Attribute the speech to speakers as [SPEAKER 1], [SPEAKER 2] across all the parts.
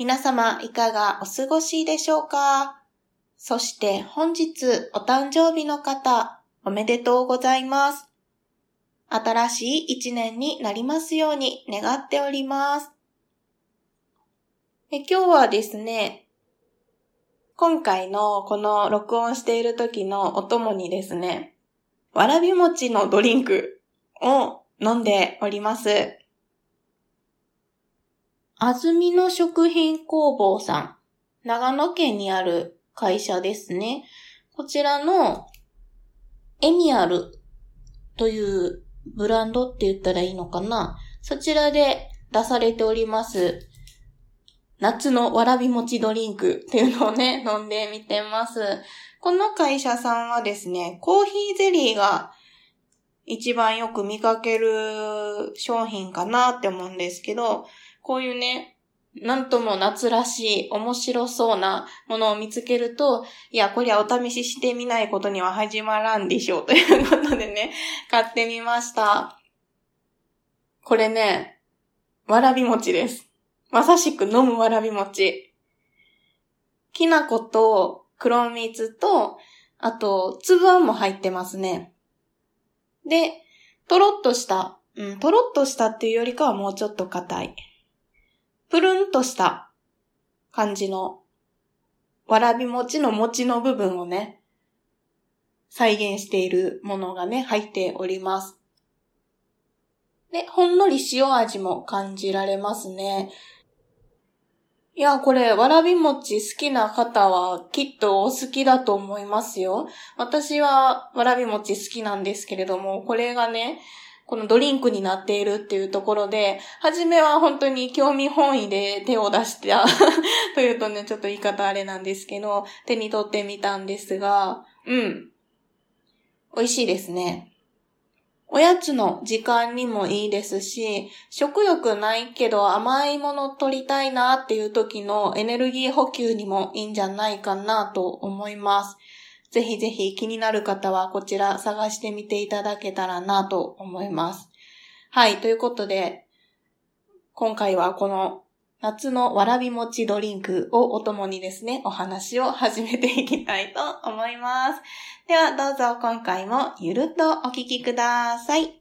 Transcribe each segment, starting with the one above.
[SPEAKER 1] 皆様、いかがお過ごしでしょうか？そして本日お誕生日の方、おめでとうございます。新しい一年になりますように願っております。今日はですね、今回のこの録音している時のお供にですね、わらび餅のドリンクを飲んでおります。あずみの食品工房さん、長野県にある会社ですね。こちらのエミアルというブランドって言ったらいいのかなそちらで出されております。夏のわらび餅ドリンクっていうのをね、飲んでみてます。この会社さんはですね、コーヒーゼリーが一番よく見かける商品かなって思うんですけど、こういうね、なんとも夏らしい、面白そうなものを見つけると、いや、こりゃお試ししてみないことには始まらんでしょう。ということでね、買ってみました。これね、わらび餅です。まさしく飲むわらび餅。きな粉と黒蜜と、あと、粒あんも入ってますね。で、とろっとした、うん、とろっとしたっていうよりかはもうちょっと硬い。プルンとした感じの、わらび餅の餅の部分をね、再現しているものがね、入っております。で、ほんのり塩味も感じられますね。いや、これ、わらび餅好きな方はきっとお好きだと思いますよ。私はわらび餅好きなんですけれども、これがね、このドリンクになっているっていうところで、はじめは本当に興味本位で手を出した というとね、ちょっと言い方あれなんですけど、手に取ってみたんですが、うん。美味しいですね。おやつの時間にもいいですし、食欲ないけど甘いもの取りたいなっていう時のエネルギー補給にもいいんじゃないかなと思います。ぜひぜひ気になる方はこちら探してみていただけたらなと思います。はい、ということで、今回はこの夏のわらび餅ドリンクをお供にですね、お話を始めていきたいと思います。ではどうぞ今回もゆるっとお聞きください。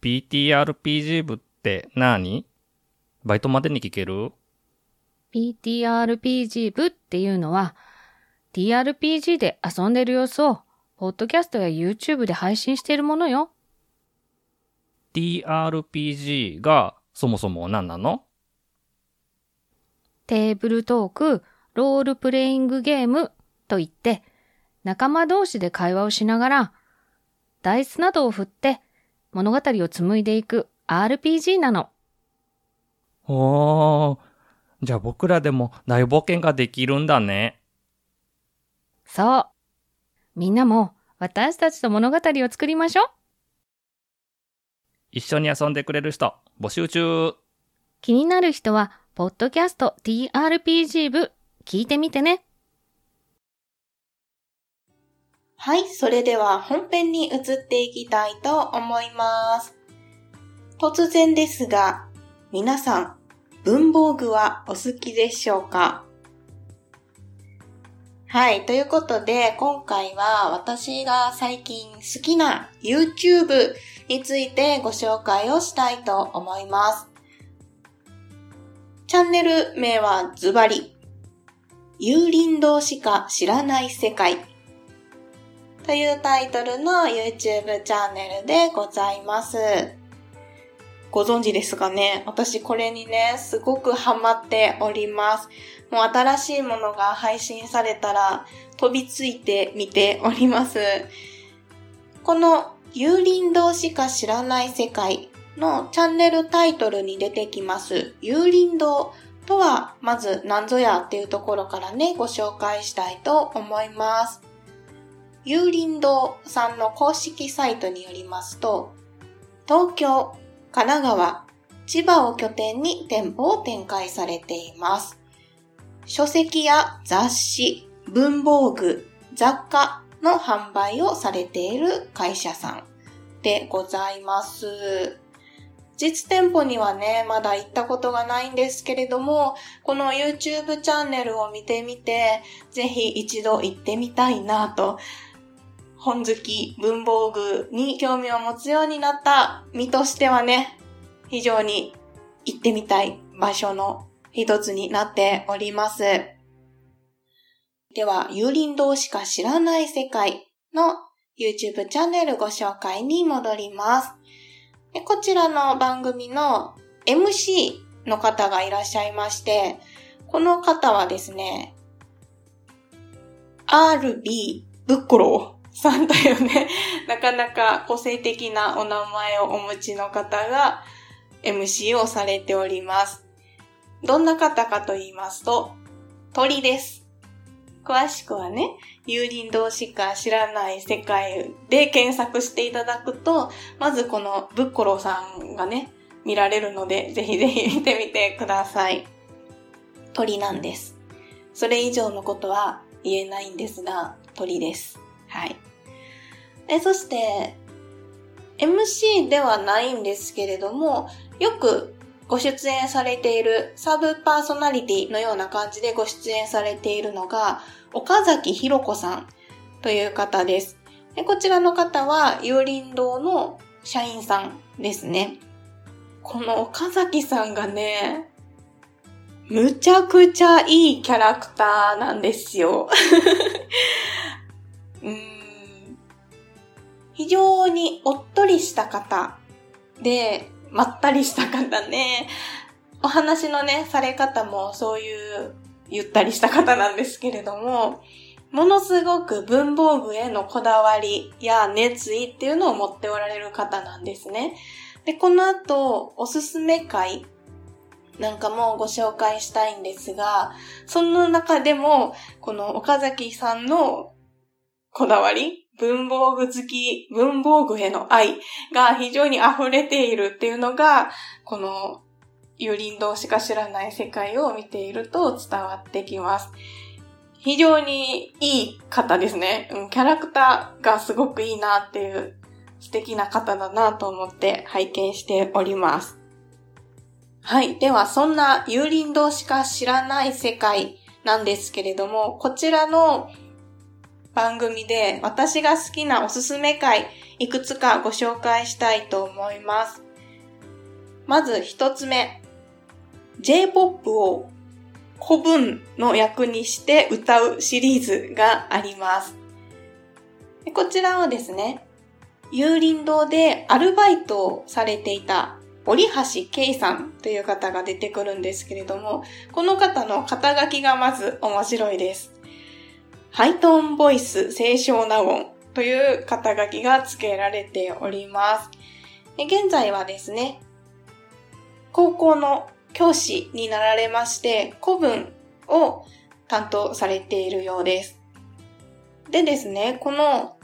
[SPEAKER 2] PTRPG 部って何？バイトまでに聞ける？
[SPEAKER 3] ?PTRPG 部っていうのは TRPG で遊んでる様子をポッドキャストや YouTube で配信しているものよ。
[SPEAKER 2] TRPG がそもそも何なの？
[SPEAKER 3] テーブルトーク、ロールプレイングゲームといって、仲間同士で会話をしながら、ダイスなどを振って物語を紡いでいく RPG なの。
[SPEAKER 2] おー、じゃあ僕らでも大冒険ができるんだね。
[SPEAKER 3] そう。みんなも私たちと物語を作りましょう。
[SPEAKER 2] 一緒に遊んでくれる人、募集中。
[SPEAKER 3] 気になる人は、ポッドキャスト TRPG 部、聞いてみてね。
[SPEAKER 1] はい、それでは本編に移っていきたいと思います。突然ですが、皆さん、文房具はお好きでしょうか？はい。ということで、今回は私が最近好きな YouTube についてご紹介をしたいと思います。チャンネル名はズバリ、有林堂しか知らない世界というタイトルの YouTube チャンネルでございます。ご存知ですかね？私これにね、すごくハマっております。もう新しいものが配信されたら飛びついて見ております。この幽林堂しか知らない世界のチャンネルタイトルに出てきます有林堂とはまず何ぞやっていうところからねご紹介したいと思います。有林堂さんの公式サイトによりますと東京、神奈川、千葉を拠点に店舗を展開されています。書籍や雑誌、文房具、雑貨の販売をされている会社さんでございます。実店舗にはね、まだ行ったことがないんですけれども、この YouTube チャンネルを見てみて、ぜひ一度行ってみたいなと、本好き文房具に興味を持つようになった身としてはね、非常に行ってみたい場所の一つになっております。では、有林堂しか知らない世界の YouTube チャンネルご紹介に戻ります。こちらの番組の MC の方がいらっしゃいまして、この方はですね、RB ブッコローさんというね、なかなか個性的なお名前をお持ちの方が MC をされております。どんな方かと言いますと、鳥です。詳しくはね、有林堂しか知らない世界で検索していただくと、まずこのブッコロさんがね、見られるので、ぜひぜひ見てみてください。鳥なんです。それ以上のことは言えないんですが、鳥です。はい。え、そして、MC ではないんですけれども、よくご出演されているサブパーソナリティのような感じでご出演されているのが、岡崎ひろ子さんという方です。でこちらの方は、有林堂の社員さんですね。この岡崎さんがね、むちゃくちゃいいキャラクターなんですよ。うん非常におっとりした方で、まったりした方ね。お話のね、され方もそういうゆったりした方なんですけれども、ものすごく文房具へのこだわりや熱意っていうのを持っておられる方なんですね。で、この後、おすすめ会なんかもご紹介したいんですが、その中でも、この岡崎さんのこだわり？文房具好き、文房具への愛が非常に溢れているっていうのが、この、有林堂しか知らない世界を見ていると伝わってきます。非常にいい方ですね。キャラクターがすごくいいなっていう素敵な方だなと思って拝見しております。はい。では、そんな有林堂しか知らない世界なんですけれども、こちらの番組で私が好きなおすすめ回いくつかご紹介したいと思います。まず一つ目。J-POP を古文の役にして歌うシリーズがあります。こちらはですね、有林堂でアルバイトをされていた折橋圭さんという方が出てくるんですけれども、この方の肩書きがまず面白いです。ハイトーンボイス清少納言という肩書きが付けられております。現在はですね、高校の教師になられまして、古文を担当されているようです。でですね、この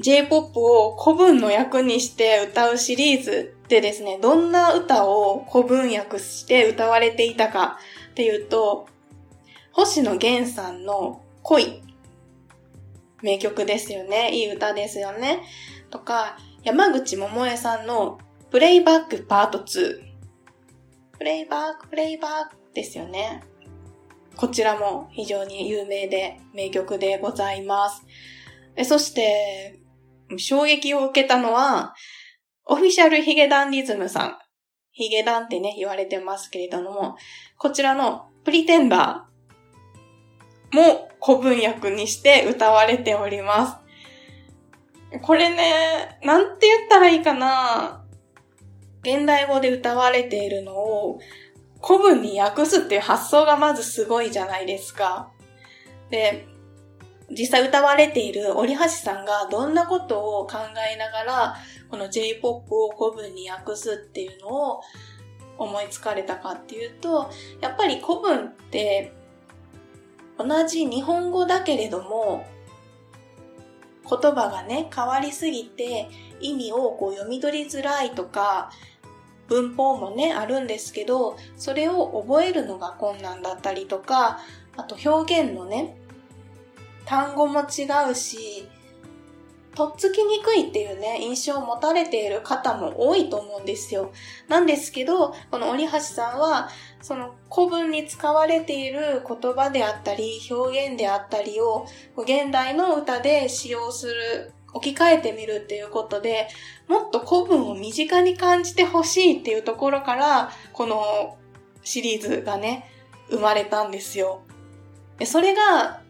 [SPEAKER 1] J-POP を古文の役にして歌うシリーズでですね、どんな歌を古文訳して歌われていたかっていうと、星野源さんの恋名曲ですよね。いい歌ですよね。とか、山口百恵さんのプレイバックパート2。プレイバック、プレイバックですよね。こちらも非常に有名で名曲でございます。えそして、衝撃を受けたのは、オフィシャルヒゲダンディズムさん。ヒゲダンってね、言われてますけれども、こちらのプリテンダーも古文訳にして歌われております。これね、なんて言ったらいいかな現代語で歌われているのを古文に訳すっていう発想がまずすごいじゃないですか。で、実際歌われている折橋さんがどんなことを考えながらこの J-POP を古文に訳すっていうのを思いつかれたかっていうと、やっぱり古文って同じ日本語だけれども、言葉がね、変わりすぎて意味をこう読み取りづらいとか、文法もね、あるんですけど、それを覚えるのが困難だったりとか、あと表現のね、単語も違うし、とっつきにくいっていうね、印象を持たれている方も多いと思うんですよ。なんですけど、この折橋さんは、その古文に使われている言葉であったり、表現であったりを、現代の歌で使用する、置き換えてみるっていうことで、もっと古文を身近に感じてほしいっていうところから、このシリーズがね、生まれたんですよ。それが、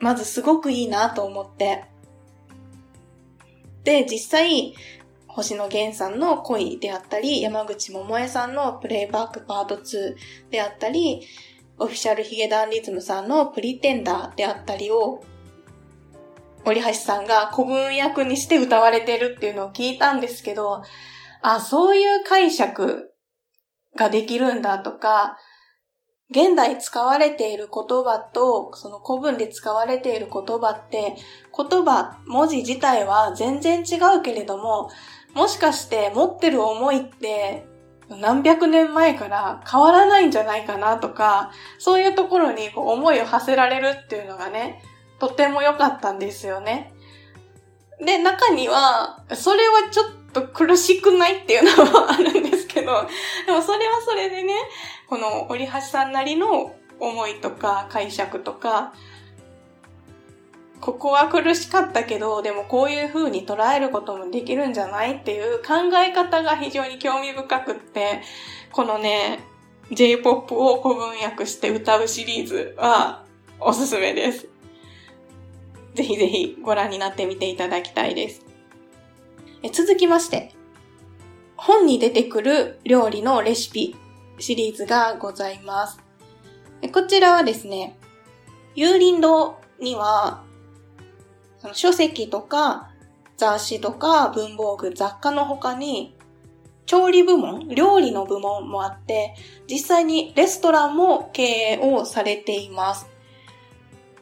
[SPEAKER 1] まずすごくいいなと思って。で、実際、星野源さんの恋であったり、山口百恵さんのプレイバックパート2であったり、オフィシャルヒゲダンリズムさんのプリテンダーであったりを、折橋さんが古文役にして歌われてるっていうのを聞いたんですけど、あ、そういう解釈ができるんだとか、現代使われている言葉と、その古文で使われている言葉って、言葉、文字自体は全然違うけれども、もしかして持ってる思いって何百年前から変わらないんじゃないかなとか、そういうところにこう思いを馳せられるっていうのがね、とても良かったんですよね。で、中には、それはちょっと苦しくないっていうのもあるんですけど、でもそれはそれでね、この折橋さんなりの思いとか解釈とか、ここは苦しかったけど、でもこういう風に捉えることもできるんじゃないっていう考え方が非常に興味深くって、このね、J-POP を古文訳して歌うシリーズはおすすめです。ぜひぜひご覧になってみていただきたいです。え続きまして、本に出てくる料理のレシピシリーズがございます。こちらはですね、有林堂には、その書籍とか雑誌とか文房具、雑貨の他に、調理部門、料理の部門もあって、実際にレストランも経営をされています。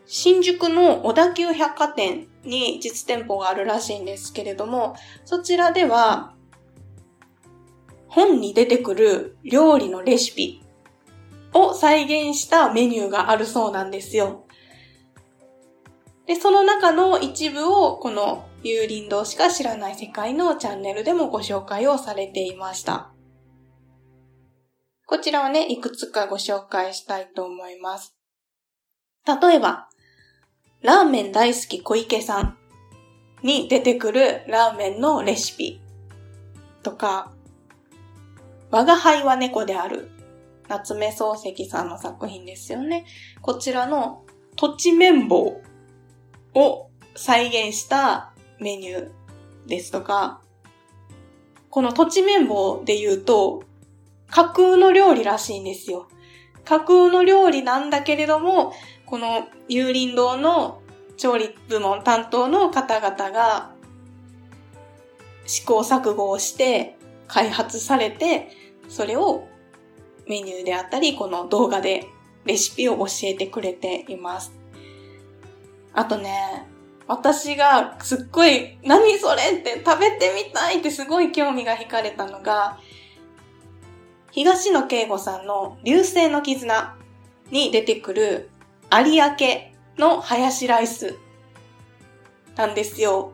[SPEAKER 1] 新宿の小田急百貨店に実店舗があるらしいんですけれども、そちらでは、本に出てくる料理のレシピを再現したメニューがあるそうなんですよ。で、その中の一部をこの有林堂しか知らない世界のチャンネルでもご紹介をされていました。こちらはね、いくつかご紹介したいと思います。例えば、ラーメン大好き小池さんに出てくるラーメンのレシピとか、我が輩は猫である。夏目漱石さんの作品ですよね。こちらの土地綿棒を再現したメニューですとか、この土地綿棒で言うと、架空の料理らしいんですよ。架空の料理なんだけれども、この有林堂の調理部門担当の方々が試行錯誤をして開発されて、それをメニューであったり、この動画でレシピを教えてくれています。あとね、私がすっごい、何それって食べてみたいってすごい興味が惹かれたのが、東野圭吾さんの流星の絆に出てくる有明のハヤシライスなんですよ。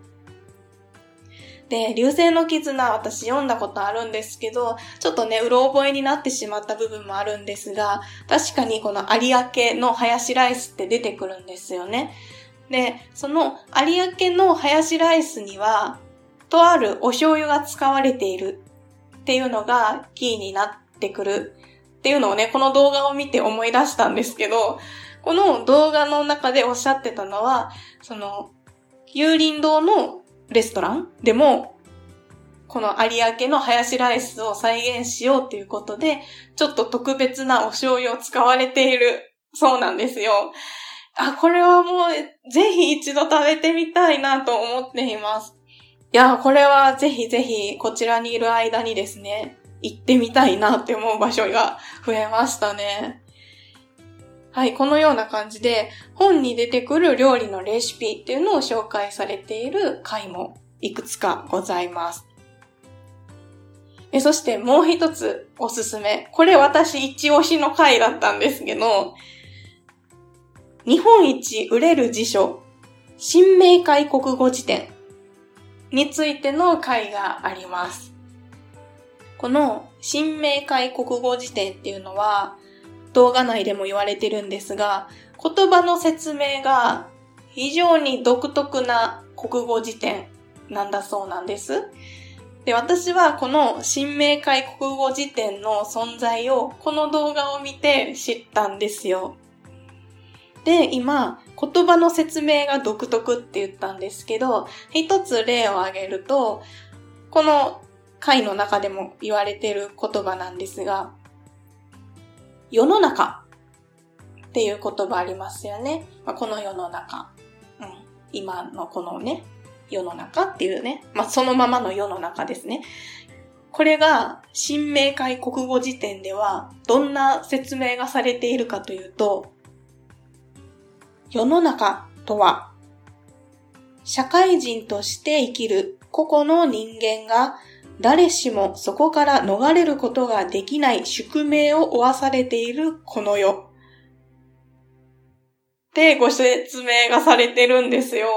[SPEAKER 1] で、流星の絆私読んだことあるんですけど、ちょっとね、うろ覚えになってしまった部分もあるんですが、確かにこの有明のハヤシライスって出てくるんですよね。で、その有明のハヤシライスには、とあるお醤油が使われているっていうのがキーになってくるっていうのをね、この動画を見て思い出したんですけど、この動画の中でおっしゃってたのは、その、有林堂のレストラン？でも、この有明のハヤシライスを再現しようということで、ちょっと特別なお醤油を使われているそうなんですよ。あ、これはもう、ぜひ一度食べてみたいなと思っています。いや、これはぜひぜひこちらにいる間にですね、行ってみたいなって思う場所が増えましたね。はい、このような感じで本に出てくる料理のレシピっていうのを紹介されている回もいくつかございます。えそしてもう一つおすすめ。これ私一押しの回だったんですけど、日本一売れる辞書、新明解国語辞典についての回があります。この新明解国語辞典っていうのは動画内でも言われてるんですが、言葉の説明が非常に独特な国語辞典なんだそうなんです。で、私はこの新明解国語辞典の存在をこの動画を見て知ったんですよ。で、今、言葉の説明が独特って言ったんですけど、一つ例を挙げると、この回の中でも言われてる言葉なんですが、世の中っていう言葉ありますよね。まあ、この世の中。うん。今のこのね、世の中っていうね、まあ、そのままの世の中ですね。これが、新明解国語辞典では、どんな説明がされているかというと、世の中とは、社会人として生きる個々の人間が誰しもそこから逃れることができない宿命を負わされているこの世。で、ご説明がされてるんですよ。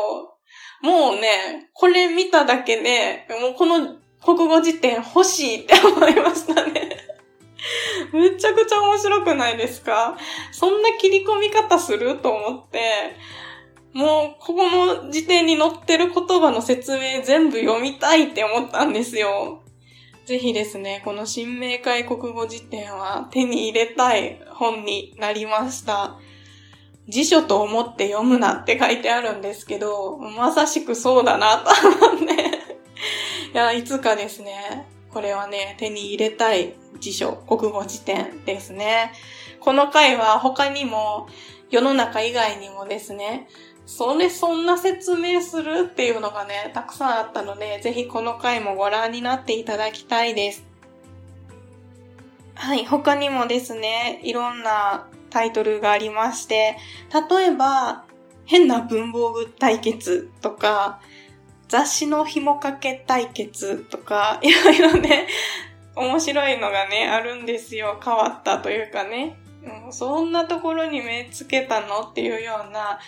[SPEAKER 1] もうね、これ見ただけで、もうこの国語辞典欲しいって思いましたね。むちゃくちゃ面白くないですか？そんな切り込み方する？と思って、もう、ここの辞典に載ってる言葉の説明全部読みたいって思ったんですよ。ぜひですね、この新明解国語辞典は手に入れたい本になりました。辞書と思って読むなって書いてあるんですけど、まさしくそうだなと思って。いや、いつかですね、これはね、手に入れたい辞書、国語辞典ですね。この回は他にも、世の中以外にもですね、それそんな説明するっていうのがね、たくさんあったので、ぜひこの回もご覧になっていただきたいです。はい、他にもですね、いろんなタイトルがありまして、例えば、変な文房具対決とか、雑誌の紐掛け対決とか、いろいろね、面白いのがね、あるんですよ。変わったというかね。うん、そんなところに目つけたのっていうような、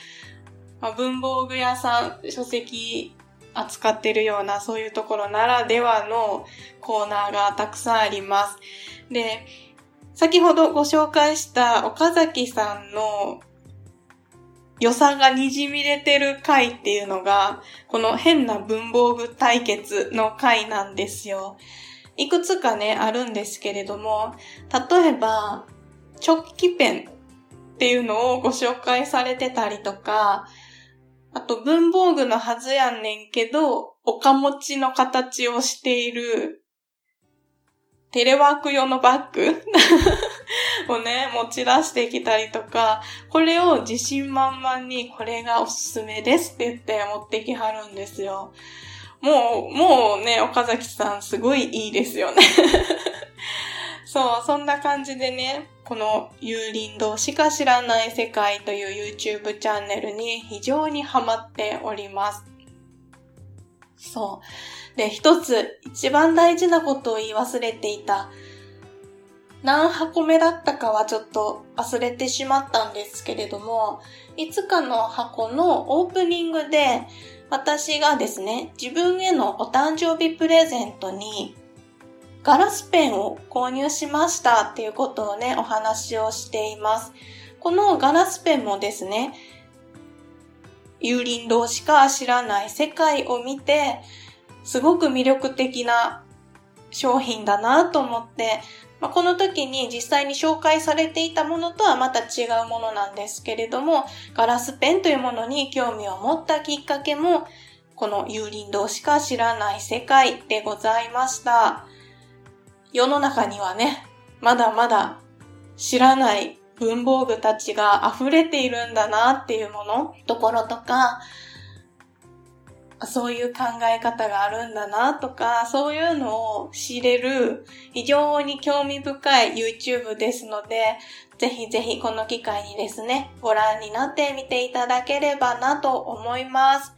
[SPEAKER 1] まあ、文房具屋さん、書籍扱ってるような、そういうところならではのコーナーがたくさんあります。で、先ほどご紹介した岡崎さんの予算が滲み出てる回っていうのが、この変な文房具対決の回なんですよ。いくつかね、あるんですけれども、例えば、直帰ペンっていうのをご紹介されてたりとか、あと文房具のはずやんねんけど、おかもちの形をしているテレワーク用のバッグ をね、持ち出してきたりとか、これを自信満々にこれがおすすめですって言って持ってきはるんですよ。もう、もうね、岡崎さんすごいいいですよね そう、そんな感じでね、この有林堂しか知らない世界という YouTube チャンネルに非常にハマっております。そう。で、一つ一番大事なことを言い忘れていた。何箱目だったかはちょっと忘れてしまったんですけれども、いつかの箱のオープニングで私がですね、自分へのお誕生日プレゼントにガラスペンを購入しましたっていうことをね、お話をしています。このガラスペンもですね、有林堂しか知らない世界を見て、すごく魅力的な商品だなと思って、まあ、この時に実際に紹介されていたものとはまた違うものなんですけれども、ガラスペンというものに興味を持ったきっかけも、この有林堂しか知らない世界でございました。世の中にはね、まだまだ知らない文房具たちが溢れているんだなっていうもの、ところとか、そういう考え方があるんだなとか、そういうのを知れる非常に興味深い YouTube ですので、ぜひぜひこの機会にですね、ご覧になってみていただければなと思います。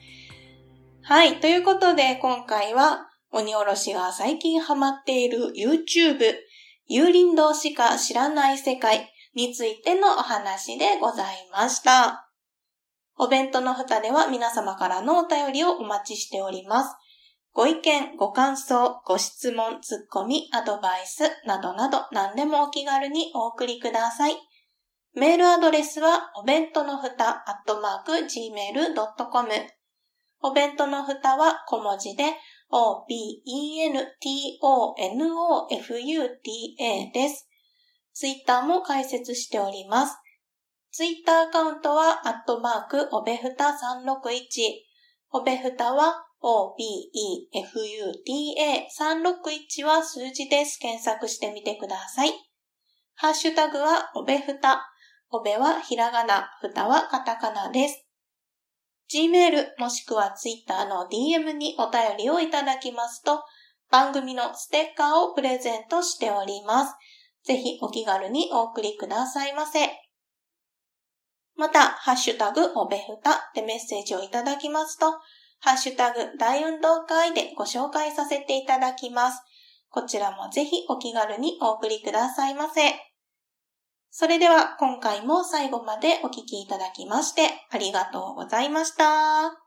[SPEAKER 1] はい。ということで、今回は、鬼おろしが最近ハマっている YouTube、幽林道しか知らない世界についてのお話でございました。お弁当の蓋では皆様からのお便りをお待ちしております。ご意見、ご感想、ご質問、ツッコミ、アドバイスなどなど何でもお気軽にお送りください。メールアドレスはお弁当の蓋アットマーク gmail.com お弁当の蓋は小文字で o-b-e-n-t-o-n-o-f-u-t-a です。ツイッターも開設しております。ツイッターアカウントは、アットマーク、おべふた361。おべふたは、o-b-e-f-u-t-a361 は数字です。検索してみてください。ハッシュタグは、おべふた。おべはひらがな、ふたはカタカナです。Gmail もしくは Twitter の DM にお便りをいただきますと、番組のステッカーをプレゼントしております。ぜひお気軽にお送りくださいませ。また、ハッシュタグおべふたでメッセージをいただきますと、ハッシュタグ大運動会でご紹介させていただきます。こちらもぜひお気軽にお送りくださいませ。それでは今回も最後までお聴きいただきましてありがとうございました。